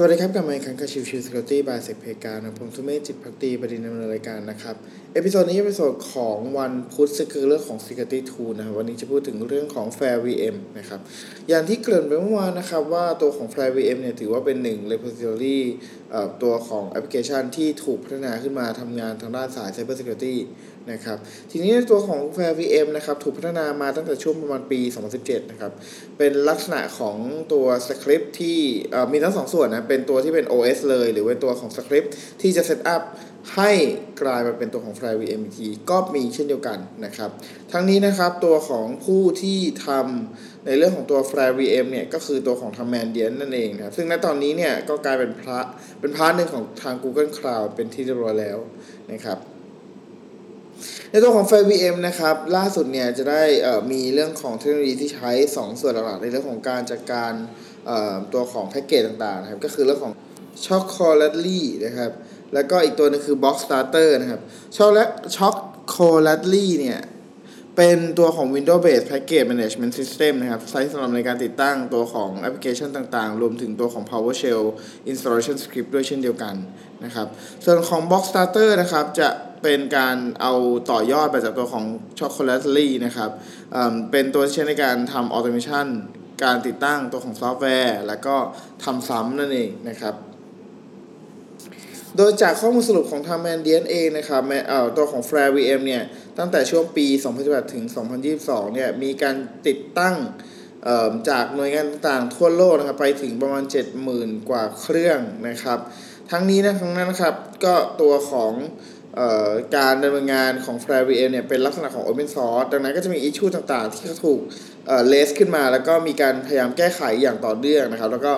สวัสดีครับกลับมาอีกครั้งกับชิวชิว Security by เซกเพกานะผมสุเมจิตพักดีประเด็นดำเนินรายการนะครับ episode นี้เป็น episode ของวันพุธซึ่งคือเรื่องของ Security Tool นะครับวันนี้จะพูดถึงเรื่องของ Flare VM นะครับอย่างที่เกริ่นไปเมื่อวานนะครับว่าตัวของ Flare VM เนี่ยถือว่าเป็นหนึ่ง repository เอ่อตัวของแอปพลิเคชันที่ถูกพัฒนาขึ้นมาทำงานทางด้านสาย Cyber Security นะครับทีนี้ตัวของ Flare VM นะครับถูกพัฒนามาตั้งแต่ช่วงประมาณปี 2017 นะครับเป็นลักษณะของตัวสคริปที่มีทั้งสองส่วนนะเป็นตัวที่เป็น OS เลย หรือเป็นตัวของสคริปที่จะ setup ให้กลายมาเป็นตัวของ Flare VM อีกทีก็มีเช่นเดียวกันนะครับ ทั้งนี้นะครับตัวของผู้ที่ทำในเรื่องของตัว Flare VM เนี่ยก็คือตัวของทาง Mandiant นั่นเองนะซึ่งณตอนนี้เนี่ยก็กลายเป็นพาร์ทเป็น part หนึ่งของทาง Google Cloud เป็นที่เรียบร้อยแล้วนะครับ ในตัวของ f i VM นะครับ ล่าสุดเนี่ยจะได้มีเรื่องของเทคโนโลยีที่ใช้ 2 ส่วนหลักๆในเรื่องของการจัดการตัวของแพ็กเกจต่างๆนะครับก็คือเรื่องของ Chocolately นะครับแล้วก็อีกตัวหนึงคือ Box Starter นะครับ Chocolately เนี่ยเป็นตัวของ Windows Based Package Management System นะครับใช้สำหรับในการติดตั้งตัวของแอปพลิเคชันต่างๆ รวมถึงตัวของ PowerShell Installation Script ด้วยเช่นเดียวกันนะครับ ส่วนของ Box Starter นะครับจะ เป็นการเอาต่อยอดไปจากตัวของ Chocolately นะครับเป็นตัวที่ใช้ในการทำ Automation การติดตั้งตัวของซอฟต์แวร์ แล้วก็ทำซ้ำนั่นเองนะครับ โดยจากข้อมูลสรุปของทางแมนเดียนเองนะครับแมตัวของ Flare VM เนี่ย ตั้งแต่ช่วงปี 2018 ถึง 2022 เนี่ย มีการติดตั้งจากหน่วยงานต่างๆทั่วโลกนะครับ ไปถึงประมาณ 70,000 กว่าเครื่องนะครับ ทั้งนี้นะทั้งนั้นนะครับ ก็ตัวของ การดำเนินงานของ Flare VM เนี่ยเป็นลักษณะของ Open Source ดังนั้นก็จะมีอิชชูต่างๆ ที่เขาถูกเลสขึ้นมา แล้วก็มีการพยายามแก้ไขอย่างต่อเนื่องนะครับ แล้วก็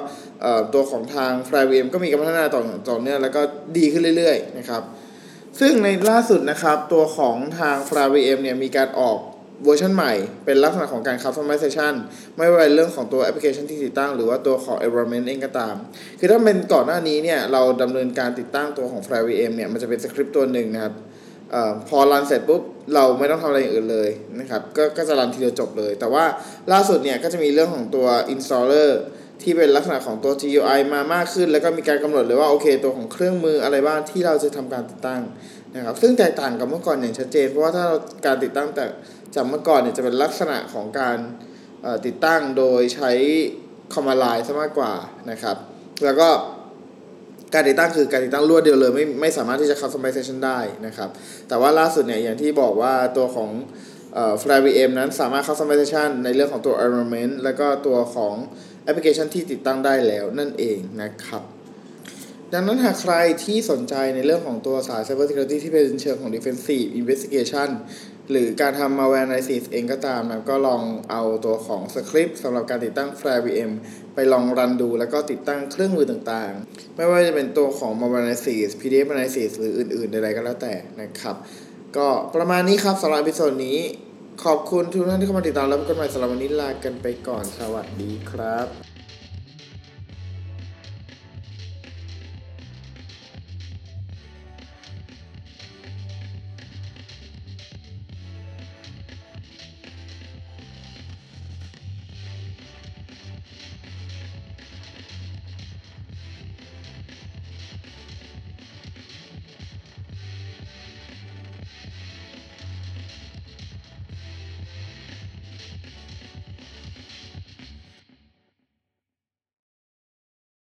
ตัวของทาง Flare VM ก็มีการพัฒนาต่อต่อเนื่องแล้วก็ดีขึ้นเรื่อยๆนะครับ ซึ่งในล่าสุดนะครับ ตัวของทาง f l a VM เนี่ยมีการออก เวอร์ชันใหม่เป็นลักษณะของการ customization ไม่ว่าเป็นเรื่องของตัวแอปพลิเคชันที่ติดตั้ง หรือว่าตัวของ environment เองก็ตาม คือถ้าเป็นก่อนหน้านี้เนี่ย เราดำเนินการติดตั้งตัวของ f l a VM เนี่ย มันจะเป็นสคริปต์ตัวหนึ่งนะครับอพอรันเสร็จปุ๊บ เราไม่ต้องทำอะไรอย่างอื่นเลยนะครับก็ก็จะรันทีเดียวจบเลย แต่ว่าล่าสุดเนี่ย ก็จะมีเรื่องของตัว installer ที่เป็นลักษณะของตัว GUI มามากขึ้น แล้วก็มีการกำหนดเลยว่าโอเค ตัวของเครื่องมืออะไรบ้างที่เราจะทำการติดตั้งนะครับซึ่งแตกต่างกับเมื่อก่อนอย่างชัดเจน เพราะว่าถ้าเราการติดตั้งแต่ จากเมื่อก่อนเนี่ยจะเป็นลักษณะของการติดตั้งโดยใช้ command line ซะมากกว่านะครับ แล้วก็การติดตั้งคือการติดตั้งรวดเดียวเลยไม่ไม่สามารถที่จะ customization ได้นะครับ แต่ว่าล่าสุดเนี่ยอย่างที่บอกว่าตัวของเอ่อ Fly VM นั้นสามารถ customization ในเรื่องของตัว environment แล้วก็ตัวของแอปพลิเคชันที่ติดตั้งได้แล้วนั่นเองนะครับ ดังนั้นหากใครที่สนใจในเรื่องของตัวสาย Cyber Security ที่เป็นเชิงของ Defensive Investigation หรือการทำ malware analysis เองก็ตามนะก็ลองเอาตัวของสคริปต์สำหรับการติดตั้ง Flare VM ไปลอง run ดูแล้วก็ติดตั้งเครื่องมือต่างๆ ไม่ว่าจะเป็นตัวของ malware analysis PDF analysis หรืออื่นๆใดๆก็แล้วแต่นะครับ ก็ประมาณนี้ครับสำหรับ episode นี้ ขอบคุณทุกท่านที่เข้ามาติดตามแล้วพบกันใหม่สำหรับวันนี้ลากันไปก่อนสวัสดีครับ